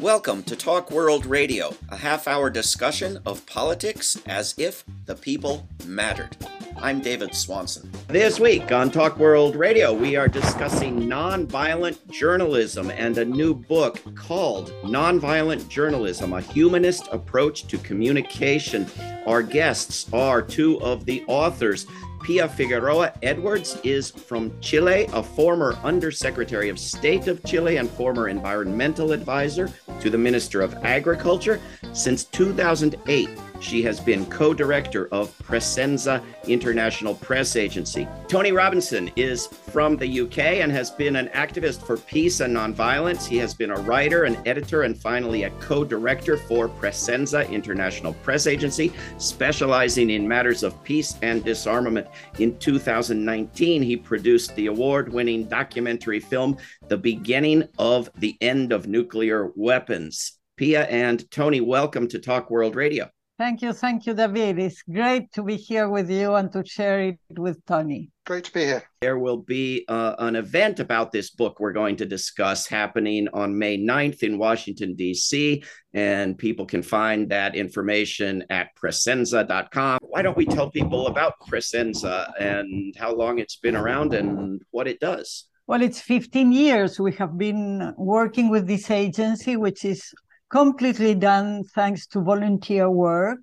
Welcome to Talk World Radio, a half hour discussion of politics as if the people mattered. I'm David Swanson. This week on Talk World Radio, we are discussing nonviolent journalism and a new book called Nonviolent Journalism A Humanist Approach to Communication. Our guests are two of the authors. Pia Figueroa Edwards is from Chile, a former Undersecretary of State of Chile and former environmental advisor to the Minister of Agriculture. Since 2008, she has been co director of Pressenza International Press Agency. Tony Robinson is from the UK and has been an activist for peace and nonviolence. He has been a writer, an editor, and finally a co director for Pressenza International Press Agency, specializing in matters of peace and disarmament. In 2019, he produced the award winning documentary film, The Beginning of the End of Nuclear Weapons. Pia and Tony, welcome to Talk World Radio. Thank you. Thank you, David. It's great to be here with you and to share it with Tony. Great to be here. There will be uh, an event about this book we're going to discuss happening on May 9th in Washington, D.C., and people can find that information at pressenza.com. Why don't we tell people about Pressenza and how long it's been around and what it does? Well, it's 15 years we have been working with this agency, which is completely done thanks to volunteer work.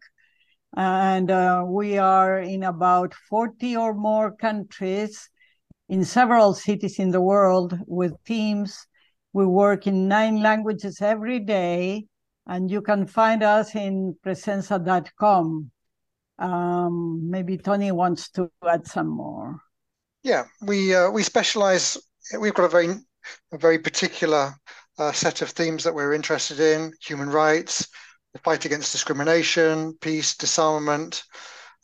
And uh, we are in about 40 or more countries in several cities in the world with teams. We work in nine languages every day, and you can find us in pressenza.com. Um, maybe Tony wants to add some more. Yeah, we uh, we specialize. We've got a very a very particular uh, set of themes that we're interested in human rights, the fight against discrimination, peace, disarmament,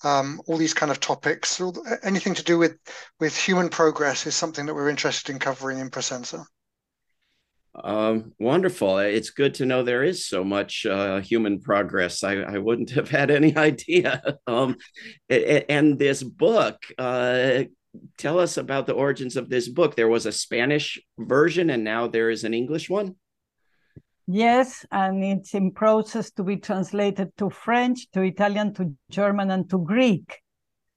um, all these kind of topics. Anything to do with, with human progress is something that we're interested in covering in Pressenza. Um, wonderful. It's good to know there is so much uh, human progress. I, I wouldn't have had any idea. Um, and this book uh, tell us about the origins of this book. There was a Spanish version, and now there is an English one. Yes, and it's in process to be translated to French, to Italian, to German, and to Greek.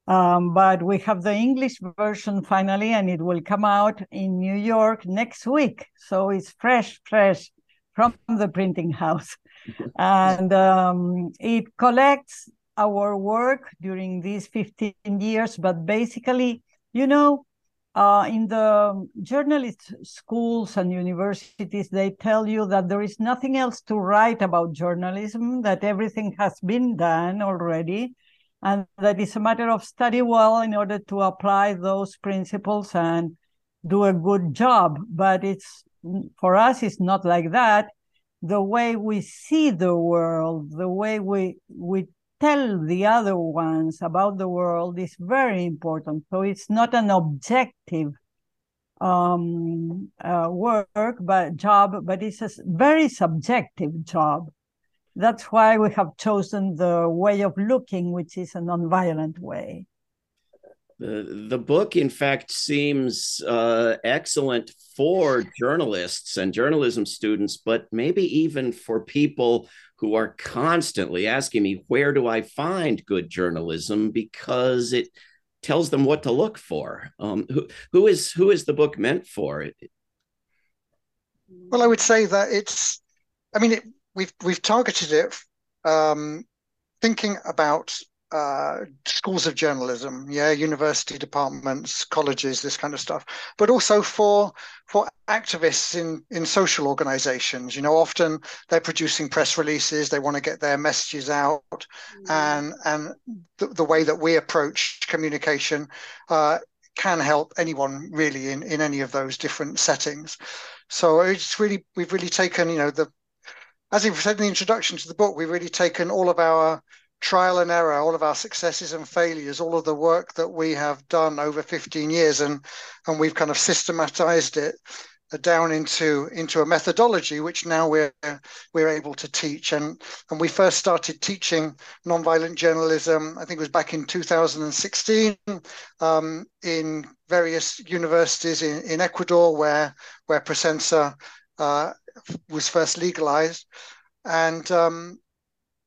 Um, but we have the English version finally, and it will come out in New York next week. So it's fresh, fresh from the printing house. and um, it collects our work during these 15 years, but basically you know, uh, in the journalist schools and universities, they tell you that there is nothing else to write about journalism, that everything has been done already, and that it's a matter of study well in order to apply those principles and do a good job. But it's for us, it's not like that. The way we see the world, the way we we tell the other ones about the world is very important. So it's not an objective um, uh, work, but job, but it's a very subjective job. That's why we have chosen the way of looking, which is a nonviolent way. The, the book, in fact, seems uh, excellent for journalists and journalism students, but maybe even for people who are constantly asking me, where do I find good journalism? Because it tells them what to look for. Um, who, who is who is the book meant for? Well, I would say that it's. I mean, it, we've we've targeted it, um, thinking about uh, schools of journalism, yeah, university departments, colleges, this kind of stuff, but also for for activists in in social organizations. You know, often they're producing press releases, they want to get their messages out, mm-hmm. and and the, the, way that we approach communication uh, can help anyone really in in any of those different settings. So it's really we've really taken you know the as we said in the introduction to the book, we've really taken all of our trial and error, all of our successes and failures, all of the work that we have done over 15 years, and and we've kind of systematized it down into into a methodology which now we're we're able to teach. And and we first started teaching nonviolent journalism i think it was back in 2016 um, in various universities in, in ecuador where where pressenza uh, was first legalized, and um,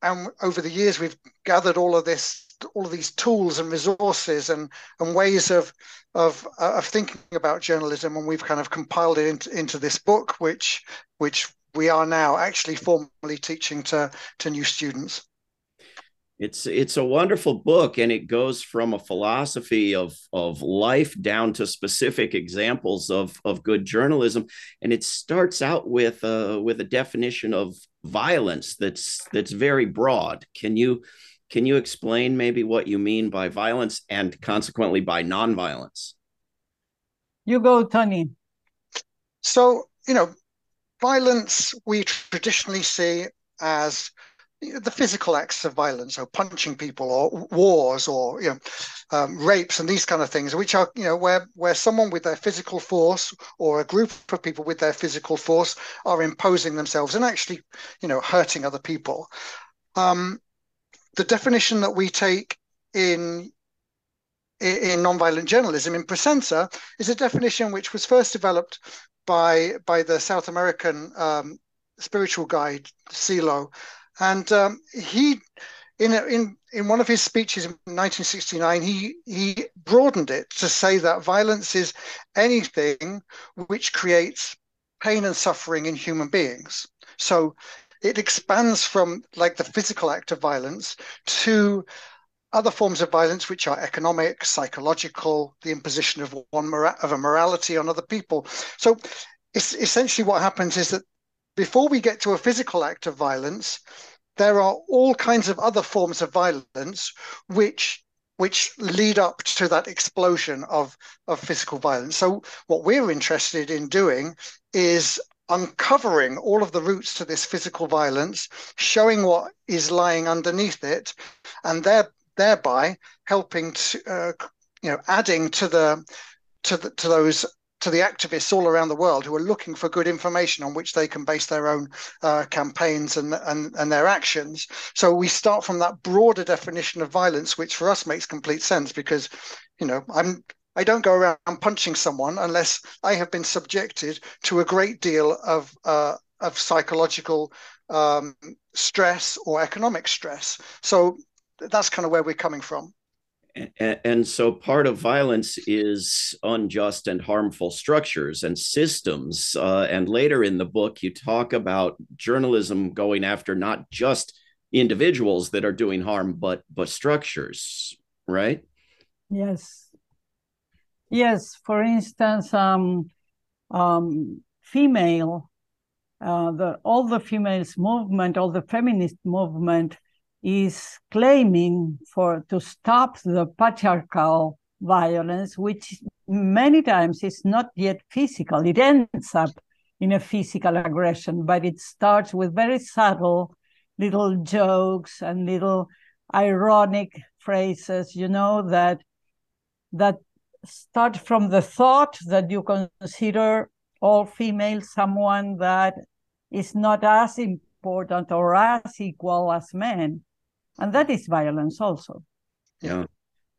and over the years we've gathered all of this all of these tools and resources and and ways of of uh, of thinking about journalism and we've kind of compiled it into, into this book which which we are now actually formally teaching to to new students it's it's a wonderful book and it goes from a philosophy of of life down to specific examples of of good journalism and it starts out with uh, with a definition of violence that's that's very broad. Can you can you explain maybe what you mean by violence and consequently by nonviolence? You go tony. So you know violence we traditionally see as the physical acts of violence, so punching people or wars or you know um, rapes and these kind of things, which are you know where where someone with their physical force or a group of people with their physical force are imposing themselves and actually you know hurting other people. Um, the definition that we take in in nonviolent journalism in Pressenza is a definition which was first developed by by the South American um, spiritual guide Silo and um, he, in, in, in one of his speeches in 1969, he, he broadened it to say that violence is anything which creates pain and suffering in human beings. So it expands from like the physical act of violence to other forms of violence, which are economic, psychological, the imposition of one mora- of a morality on other people. So, it's essentially what happens is that before we get to a physical act of violence, there are all kinds of other forms of violence which which lead up to that explosion of, of physical violence. So what we're interested in doing is uncovering all of the roots to this physical violence, showing what is lying underneath it, and there, thereby helping to, uh, you know, adding to the to the to those to the activists all around the world who are looking for good information on which they can base their own uh, campaigns and, and, and their actions. So we start from that broader definition of violence, which for us makes complete sense because, you know, I'm I don't go around punching someone unless I have been subjected to a great deal of uh, of psychological um, stress or economic stress. So that's kind of where we're coming from and, and so part of violence is unjust and harmful structures and systems. Uh, and later in the book, you talk about journalism going after not just individuals that are doing harm, but but structures, right? Yes. Yes. For instance, um, um, female, uh, the all the females movement, all the feminist movement is claiming for to stop the patriarchal violence, which many times is not yet physical. It ends up in a physical aggression, but it starts with very subtle little jokes and little ironic phrases, you know, that that start from the thought that you consider all female someone that is not as important or as equal as men and that is violence also. Yeah.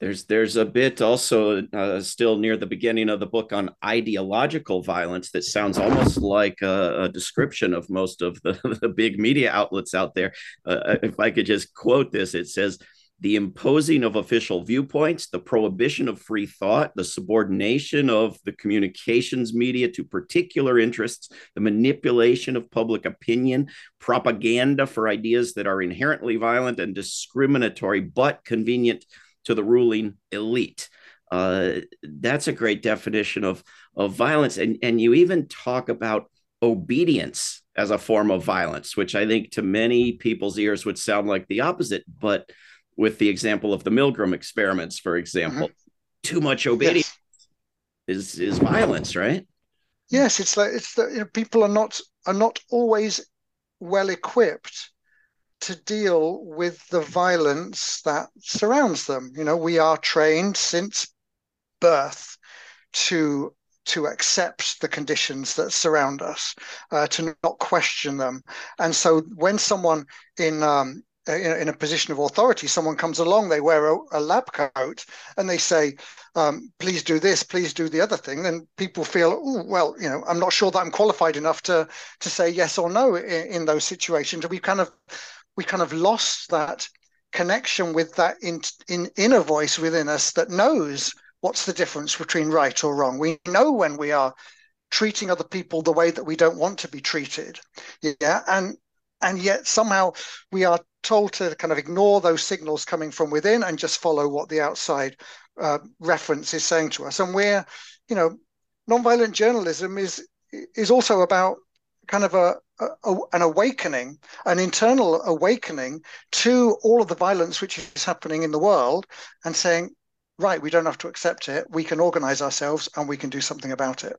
There's there's a bit also uh, still near the beginning of the book on ideological violence that sounds almost like a, a description of most of the, the big media outlets out there. Uh, if i could just quote this it says the imposing of official viewpoints, the prohibition of free thought, the subordination of the communications media to particular interests, the manipulation of public opinion, propaganda for ideas that are inherently violent and discriminatory but convenient to the ruling elite. Uh, that's a great definition of, of violence. And, and you even talk about obedience as a form of violence, which I think to many people's ears would sound like the opposite. But with the example of the Milgram experiments, for example. Mm-hmm. Too much obedience yes. is is violence, right? Yes, it's like it's that you know, people are not are not always well equipped to deal with the violence that surrounds them. You know, we are trained since birth to to accept the conditions that surround us, uh, to not question them. And so when someone in um, in, a position of authority, someone comes along, they wear a, a lab coat, and they say, um, "Please do this, please do the other thing," then people feel, "Well, you know, I'm not sure that I'm qualified enough to to say yes or no in, in those situations." We kind of we kind of lost that connection with that in, in inner voice within us that knows what's the difference between right or wrong. We know when we are treating other people the way that we don't want to be treated. Yeah. And and yet somehow we are told to kind of ignore those signals coming from within and just follow what the outside uh, reference is saying to us. And we're, you know, nonviolent journalism is is also about kind of a, a, an awakening, an internal awakening to all of the violence which is happening in the world, and saying, right, we don't have to accept it. We can organize ourselves and we can do something about it.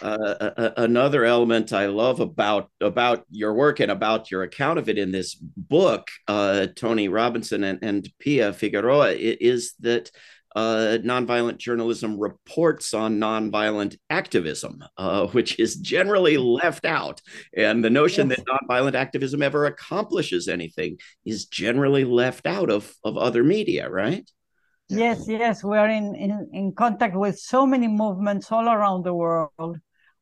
Uh, another element I love about about your work and about your account of it in this book, uh, Tony Robinson and, and Pia Figueroa, is that uh, nonviolent journalism reports on nonviolent activism, uh, which is generally left out. And the notion yes. that nonviolent activism ever accomplishes anything is generally left out of, of other media, right? Yes, yes, we are in, in, in contact with so many movements all around the world,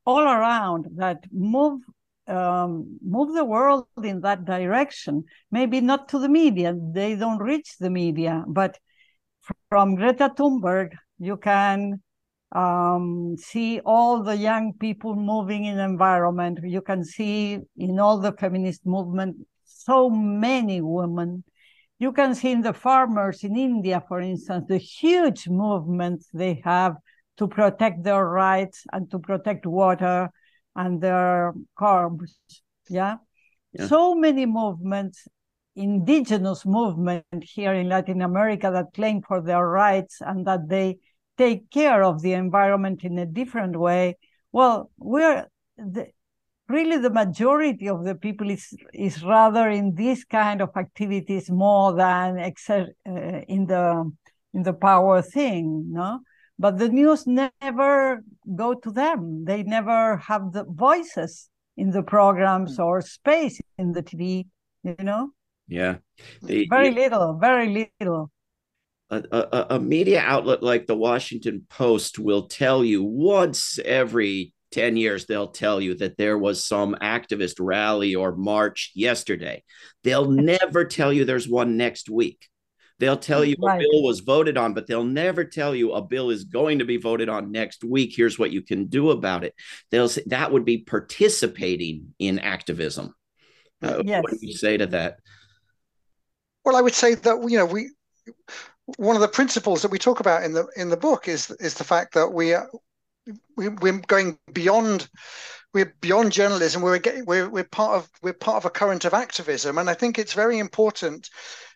all around that move um, move the world in that direction. Maybe not to the media; they don't reach the media. But from Greta Thunberg, you can um, see all the young people moving in environment. You can see in all the feminist movement so many women you can see in the farmers in India, for instance, the huge movements they have to protect their rights and to protect water and their crops. Yeah? yeah. So many movements, indigenous movement here in Latin America that claim for their rights and that they take care of the environment in a different way. Well, we're the, really the majority of the people is is rather in this kind of activities more than exer- uh, in the in the power thing no? But the news never go to them. They never have the voices in the programs hmm. or space in the tv you know? Yeah. The, very little very little. A, a, a media outlet like the washington post will tell you once every 10 years, they'll tell you that there was some activist rally or march yesterday. They'll never tell you there's one next week. They'll tell you right. a bill was voted on, but they'll never tell you a bill is going to be voted on next week. Here's what you can do about it. They'll say that would be participating in activism. Uh, yes. What do you say to that? Well, I would say that you know we one of the principles that we talk about in the in the book is is the fact that we we, we're going beyond we're beyond journalism. We're, getting, we're we're part of we're part of a current of activism, and I think it's very important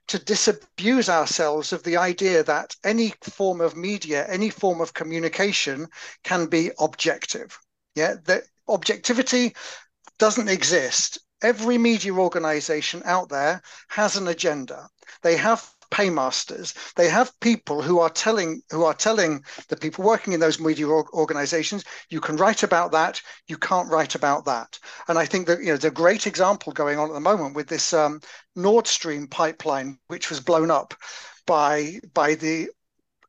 to disabuse ourselves of the idea that any form of media, any form of communication, can be objective. Yeah, that objectivity doesn't exist. Every media organization out there has an agenda. They have paymasters. They have people who are telling who are telling the people working in those media organizations, you can write about that, you can't write about that. And I think that you know the great example going on at the moment with this um, Nord Stream pipeline, which was blown up by by the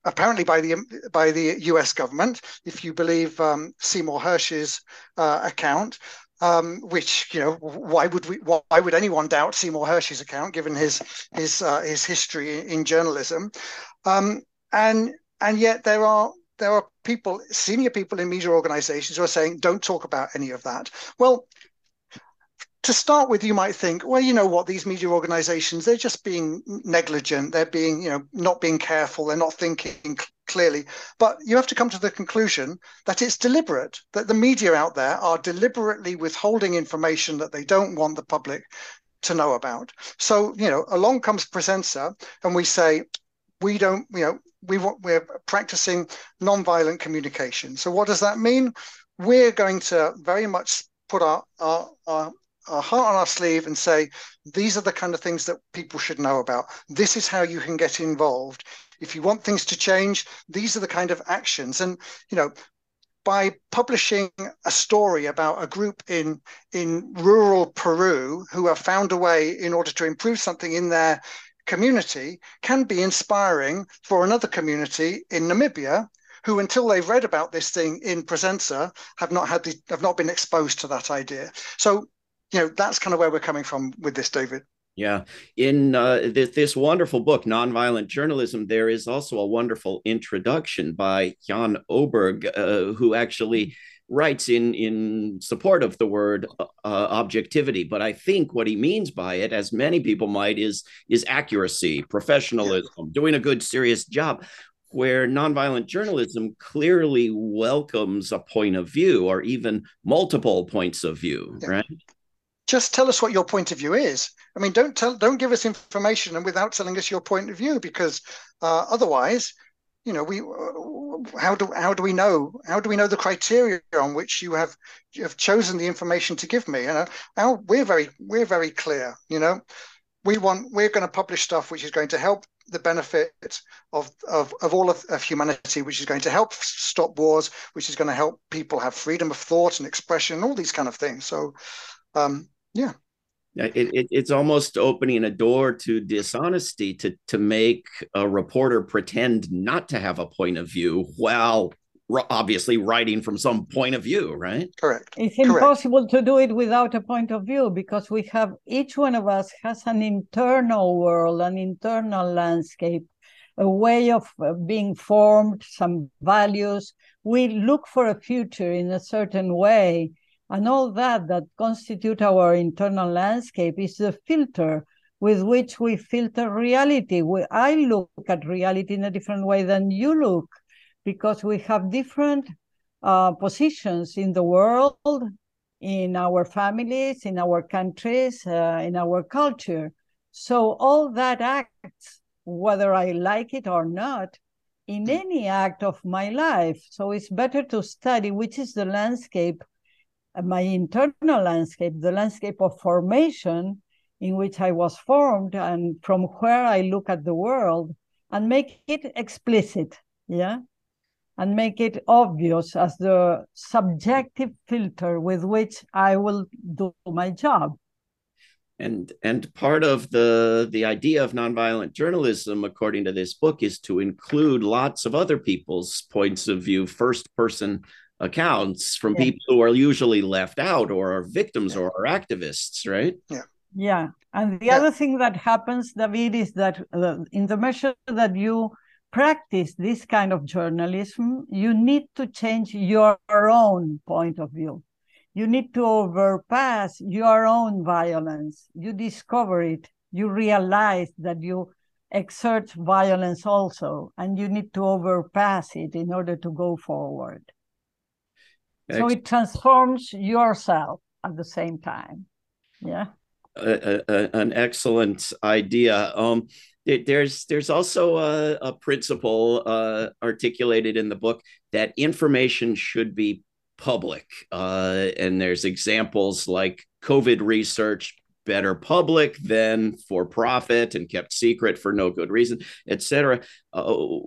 apparently by the by the U.S. government, if you believe um, Seymour Hersh's uh, account um, which you know why would we why would anyone doubt Seymour Hersh's account given his his uh, his history in, journalism um, and and yet there are there are people senior people in media organizations who are saying don't talk about any of that well to start with, you might think, well, you know what, these media organizations, they're just being negligent. They're being, you know, not being careful. They're not thinking clearly. But you have to come to the conclusion that it's deliberate, that the media out there are deliberately withholding information that they don't want the public to know about. So, you know, along comes Pressenza and we say, we don't, you know, we want, we're practicing nonviolent communication. So what does that mean? We're going to very much put our, our, our our heart on our sleeve and say, these are the kind of things that people should know about. This is how you can get involved. If you want things to change, these are the kind of actions. And, you know, by publishing a story about a group in in rural Peru who have found a way in order to improve something in their community can be inspiring for another community in Namibia who until they've read about this thing in Pressenza have not had the have not been exposed to that idea. So, you know, that's kind of where we're coming from with this, David. Yeah. In uh, this, this, wonderful book, Nonviolent Journalism, there is also a wonderful introduction by Jan Oberg, uh, who actually writes in, in support of the word uh, objectivity. But I think what he means by it, as many people might, is, is accuracy, professionalism, doing a good, serious job. Where nonviolent journalism clearly welcomes a point of view or even multiple points of view, yeah. right? Just tell us what your point of view is. I mean, don't tell, don't give us information and without telling us your point of view, because uh, otherwise, you know, we uh, how do how do we know how do we know the criteria on which you have you have chosen the information to give me? You know, our, we're very we're very clear. You know, we want we're going to publish stuff which is going to help the benefit of, of, of all of, of, humanity, which is going to help stop wars, which is going to help people have freedom of thought and expression, all these kind of things. So, um, yeah. It, it, it's almost opening a door to dishonesty to to make a reporter pretend not to have a point of view while obviously writing from some point of view right correct it's correct. impossible to do it without a point of view because we have each one of us has an internal world an internal landscape a way of uh, being formed some values we look for a future in a certain way and all that that constitute our internal landscape is the filter with which we filter reality. We, I look at reality in a different way than you look because we have different uh, positions in the world, in our families, in our countries, uh, in our culture. So all that acts, whether I like it or not, in any act of my life. So it's better to study which is the landscape Uh, my internal landscape, the landscape of formation in which I was formed and from where I look at the world and make it explicit, yeah, and make it obvious as the subjective filter with which I will do my job. And and part of the the idea of nonviolent journalism, according to this book, is to include lots of other people's points of view, first person accounts from yeah. people who are usually left out or are victims yeah. or are activists, right? Yeah. Yeah. And the yeah. other thing that happens, David, is that uh, in the measure that you practice this kind of journalism, you need to change your own point of view. You need to overpass your own violence. You discover it. You realize that you exert violence also, and you need to overpass it in order to go forward. So it transforms yourself at the same time. Yeah. an excellent idea. Um, there's there's also a, a principle uh, articulated in the book that information should be public, uh, and there's examples like COVID research better public than for profit and kept secret for no good reason, etc. Uh,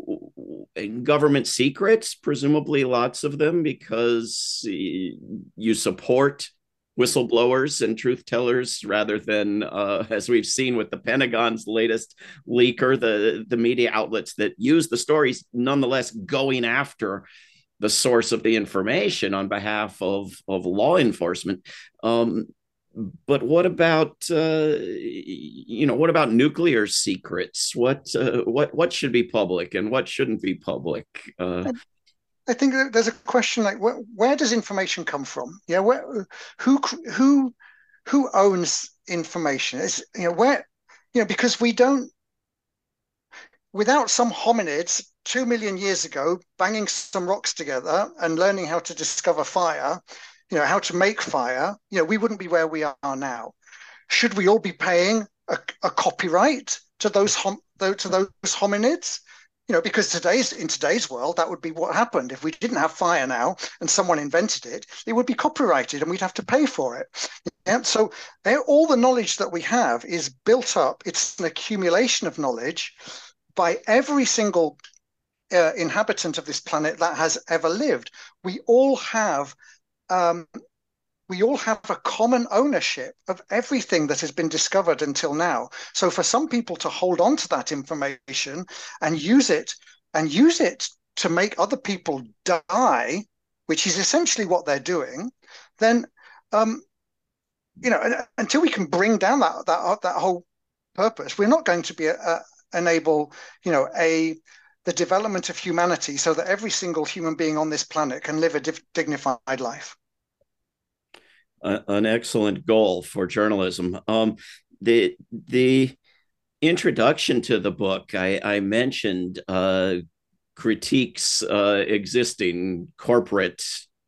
government secrets, presumably lots of them, because you support whistleblowers and truth tellers rather than, uh, as we've seen with the Pentagon's latest leaker, the, the media outlets that use the stories nonetheless going after the source of the information on behalf of, of law enforcement. Um, but what about uh, you know what about nuclear secrets? What uh, what what should be public and what shouldn't be public? Uh, I think there's a question like where, where does information come from? Yeah, where who who who owns information? Is you know where you know because we don't without some hominids two million years ago banging some rocks together and learning how to discover fire you know, how to make fire, you know, we wouldn't be where we are now. Should we all be paying a, a copyright to those hom- to those hominids? You know, because today's in today's world, that would be what happened if we didn't have fire now and someone invented it. It would be copyrighted and we'd have to pay for it. Yeah? So all the knowledge that we have is built up. It's an accumulation of knowledge by every single uh, inhabitant of this planet that has ever lived. We all have um, we all have a common ownership of everything that has been discovered until now. So for some people to hold on to that information and use it and use it to make other people die, which is essentially what they're doing, then um, you know until we can bring down that that that whole purpose, we're not going to be a, a, enable you know a the development of humanity so that every single human being on this planet can live a dignified life an excellent goal for journalism. Um, the the introduction to the book, I, I mentioned uh, critiques uh, existing corporate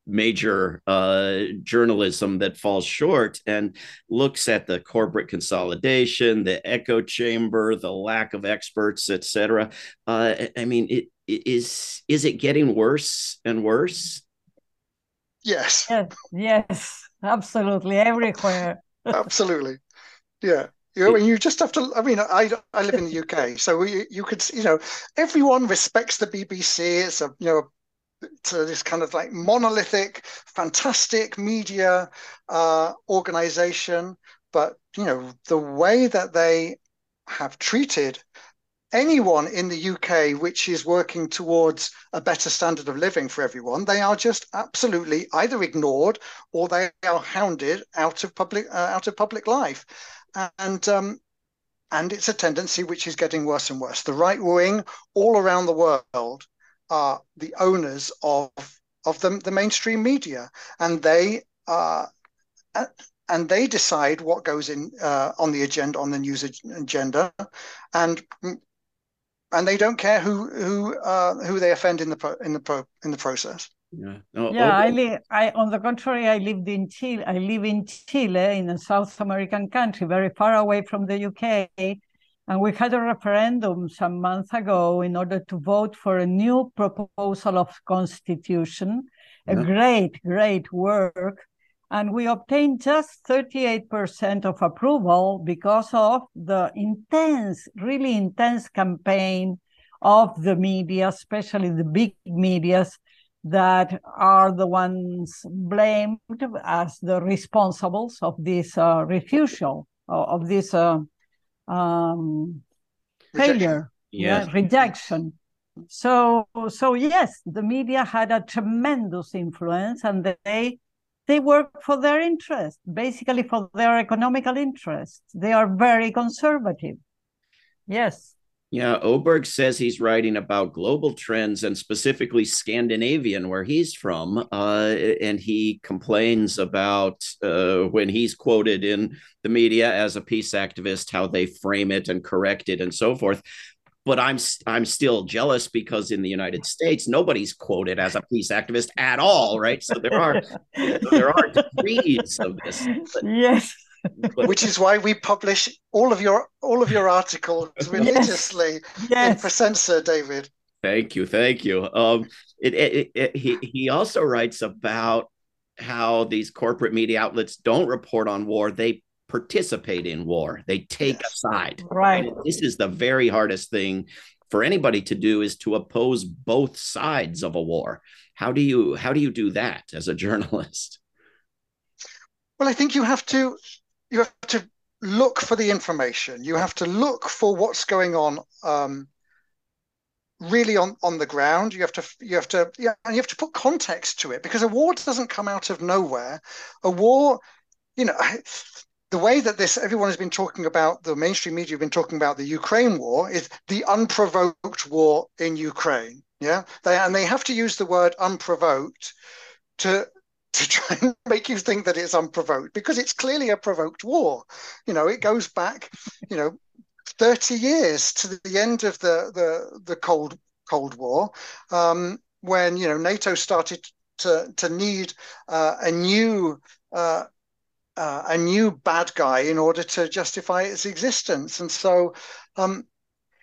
major uh, journalism that falls short and looks at the corporate consolidation, the echo chamber, the lack of experts, etc. Uh, I mean, it, it is is it getting worse and worse? Yes. Yes. yes absolutely everywhere. absolutely, yeah. You know, and you just have to. I mean, I I live in the UK, so you, you could, you know, everyone respects the BBC. It's a you know to this kind of like monolithic, fantastic media uh, organization. But you know, the way that they have treated anyone in the UK which is working towards a better standard of living for everyone, they are just absolutely either ignored or they are hounded out of public uh, out of public life, and um, and it's a tendency which is getting worse and worse. The right wing all around the world are the owners of of the, the mainstream media, and they are. Uh, and they decide what goes in uh, on the agenda on the news agenda and and they don't care who who uh, who they offend in the pro, in the pro, in the process. Yeah. Oh, yeah, I live. I, on the contrary, I lived in Chile. I live in Chile, in a South American country, very far away from the UK, and we had a referendum some months ago in order to vote for a new proposal of constitution. A great, great work and we obtained just 38% of approval because of the intense, really intense campaign of the media, especially the big medias that are the ones blamed as the responsibles of this uh, refusal, of this uh, um, failure, yes. yeah, rejection. So, so yes, the media had a tremendous influence, and they they work for their interest, basically for their economical interests. They are very conservative. Yes. Yeah, Oberg says he's writing about global trends and specifically Scandinavian, where he's from. Uh, and he complains about uh, when he's quoted in the media as a peace activist, how they frame it and correct it and so forth but I'm I'm still jealous because in the United States nobody's quoted as a peace activist at all, right? So there are there are degrees of this. But, yes. But, Which is why we publish all of your all of your articles religiously yes. yes. in Pressenza, David. Thank you, thank you. Um, it, it, it, he he also writes about how these corporate media outlets don't report on war; they participate in war. They take yes. a side. Right. And this is the very hardest thing for anybody to do is to oppose both sides of a war. How do you how do you do that as a journalist? Well, I think you have to you have to look for the information. You have to look for what's going on um, really on on the ground. You have to you have to yeah, and you have to put context to it because a war doesn't come out of nowhere. A war, you know, the way that this everyone has been talking about the mainstream media have been talking about the Ukraine war is the unprovoked war in Ukraine. Yeah, they and they have to use the word unprovoked to to try and make you think that it's unprovoked because it's clearly a provoked war. You know, it goes back, you know, 30 years to the end of the the, the Cold Cold War, um, when you know NATO started to to need uh, a new uh, uh, a new bad guy in order to justify its existence. And so um,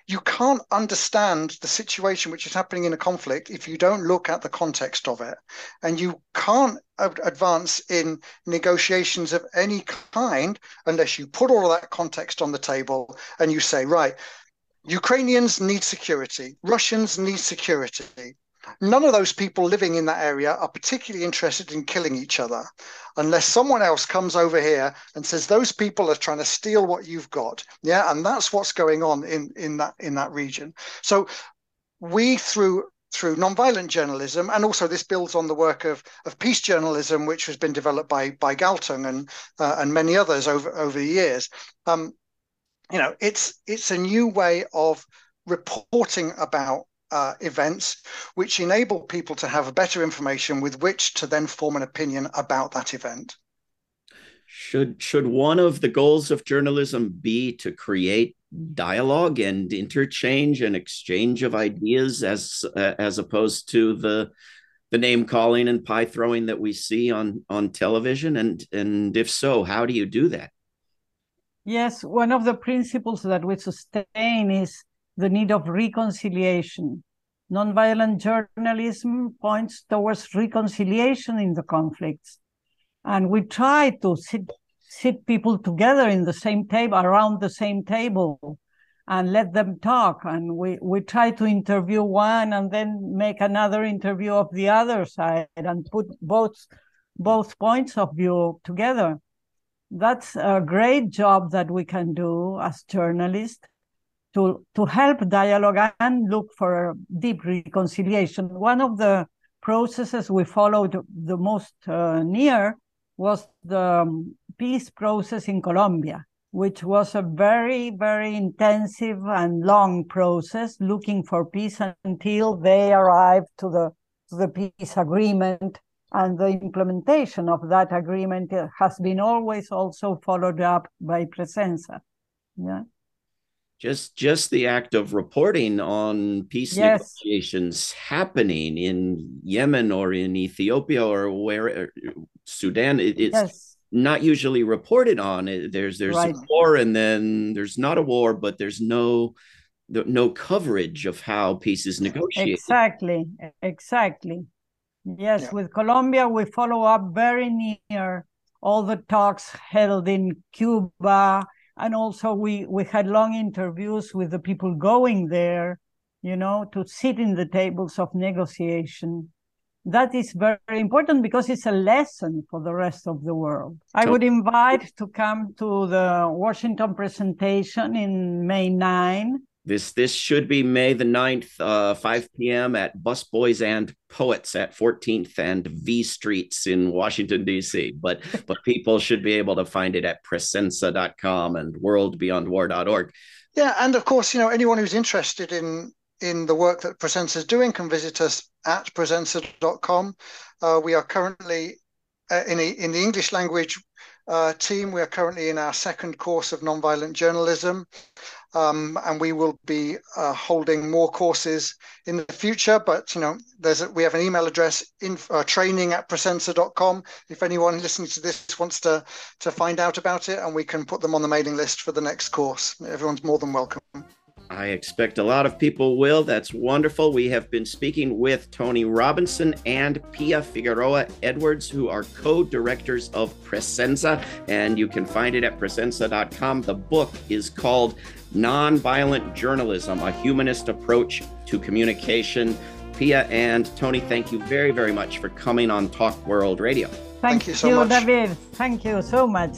you can't understand the situation which is happening in a conflict if you don't look at the context of it. And you can't advance in negotiations of any kind unless you put all of that context on the table and you say, right, Ukrainians need security. Russians need security. None of those people living in that area are particularly interested in killing each other unless someone else comes over here and says those people are trying to steal what you've got. Yeah, and that's what's going on in in that in that region. So we through through nonviolent journalism, and also this builds on the work of, of peace journalism, which has been developed by by Galtung and uh, and many others over over the years. Um, you know, it's it's a new way of reporting about uh, events, which enable people to have better information with which to then form an opinion about that event. Should should one of the goals of journalism be to create dialogue and interchange and exchange of ideas as uh, as opposed to the the name calling and pie throwing that we see on on television and and if so how do you do that yes one of the principles that we sustain is the need of reconciliation. Nonviolent journalism points towards reconciliation in the conflicts. And we try to sit, sit people together in the same table, around the same table, and let them talk. And we, we try to interview one and then make another interview of the other side and put both, both points of view together. That's a great job that we can do as journalists to, to help dialogue and look for deep reconciliation. One of the processes we followed the most uh, near was the um, peace process in Colombia, which was a very, very intensive and long process looking for peace until they arrived to the, to the peace agreement. And the implementation of that agreement has been always also followed up by Pressenza. Yeah just just the act of reporting on peace yes. negotiations happening in Yemen or in Ethiopia or where er, Sudan it, it's yes. not usually reported on there's there's right. a war and then there's not a war but there's no no coverage of how peace is negotiated exactly exactly yes yeah. with Colombia we follow up very near all the talks held in Cuba and also we we had long interviews with the people going there you know to sit in the tables of negotiation. That is very important because it's a lesson for the rest of the world. So, i would invite to come to the washington presentation in may 9 this this should be May the 9th, uh, 5 p.m. at Busboys and Poets at 14th and V Streets in Washington, D.C. But but people should be able to find it at pressenza.com and worldbeyondwar.org. Yeah, and of course, you know, anyone who's interested in in the work that Pressenza is doing can visit us at pressenza.com. Uh, we are currently uh, in, a, in the English language uh, team. We are currently in our second course of nonviolent journalism, um, and we will be uh, holding more courses in the future. But you know, there's a, we have an email address in uh, training at pressenza.com. If anyone listening to this wants to to find out about it, and we can put them on the mailing list for the next course. Everyone's more than welcome. I expect a lot of people will. That's wonderful. We have been speaking with Tony Robinson and Pia Figueroa Edwards, who are co directors of Pressenza, and you can find it at pressenza.com. The book is called Nonviolent Journalism A Humanist Approach to Communication. Pia and Tony, thank you very, very much for coming on Talk World Radio. Thank, thank you so much. David. Thank you so much.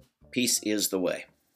Peace is the way.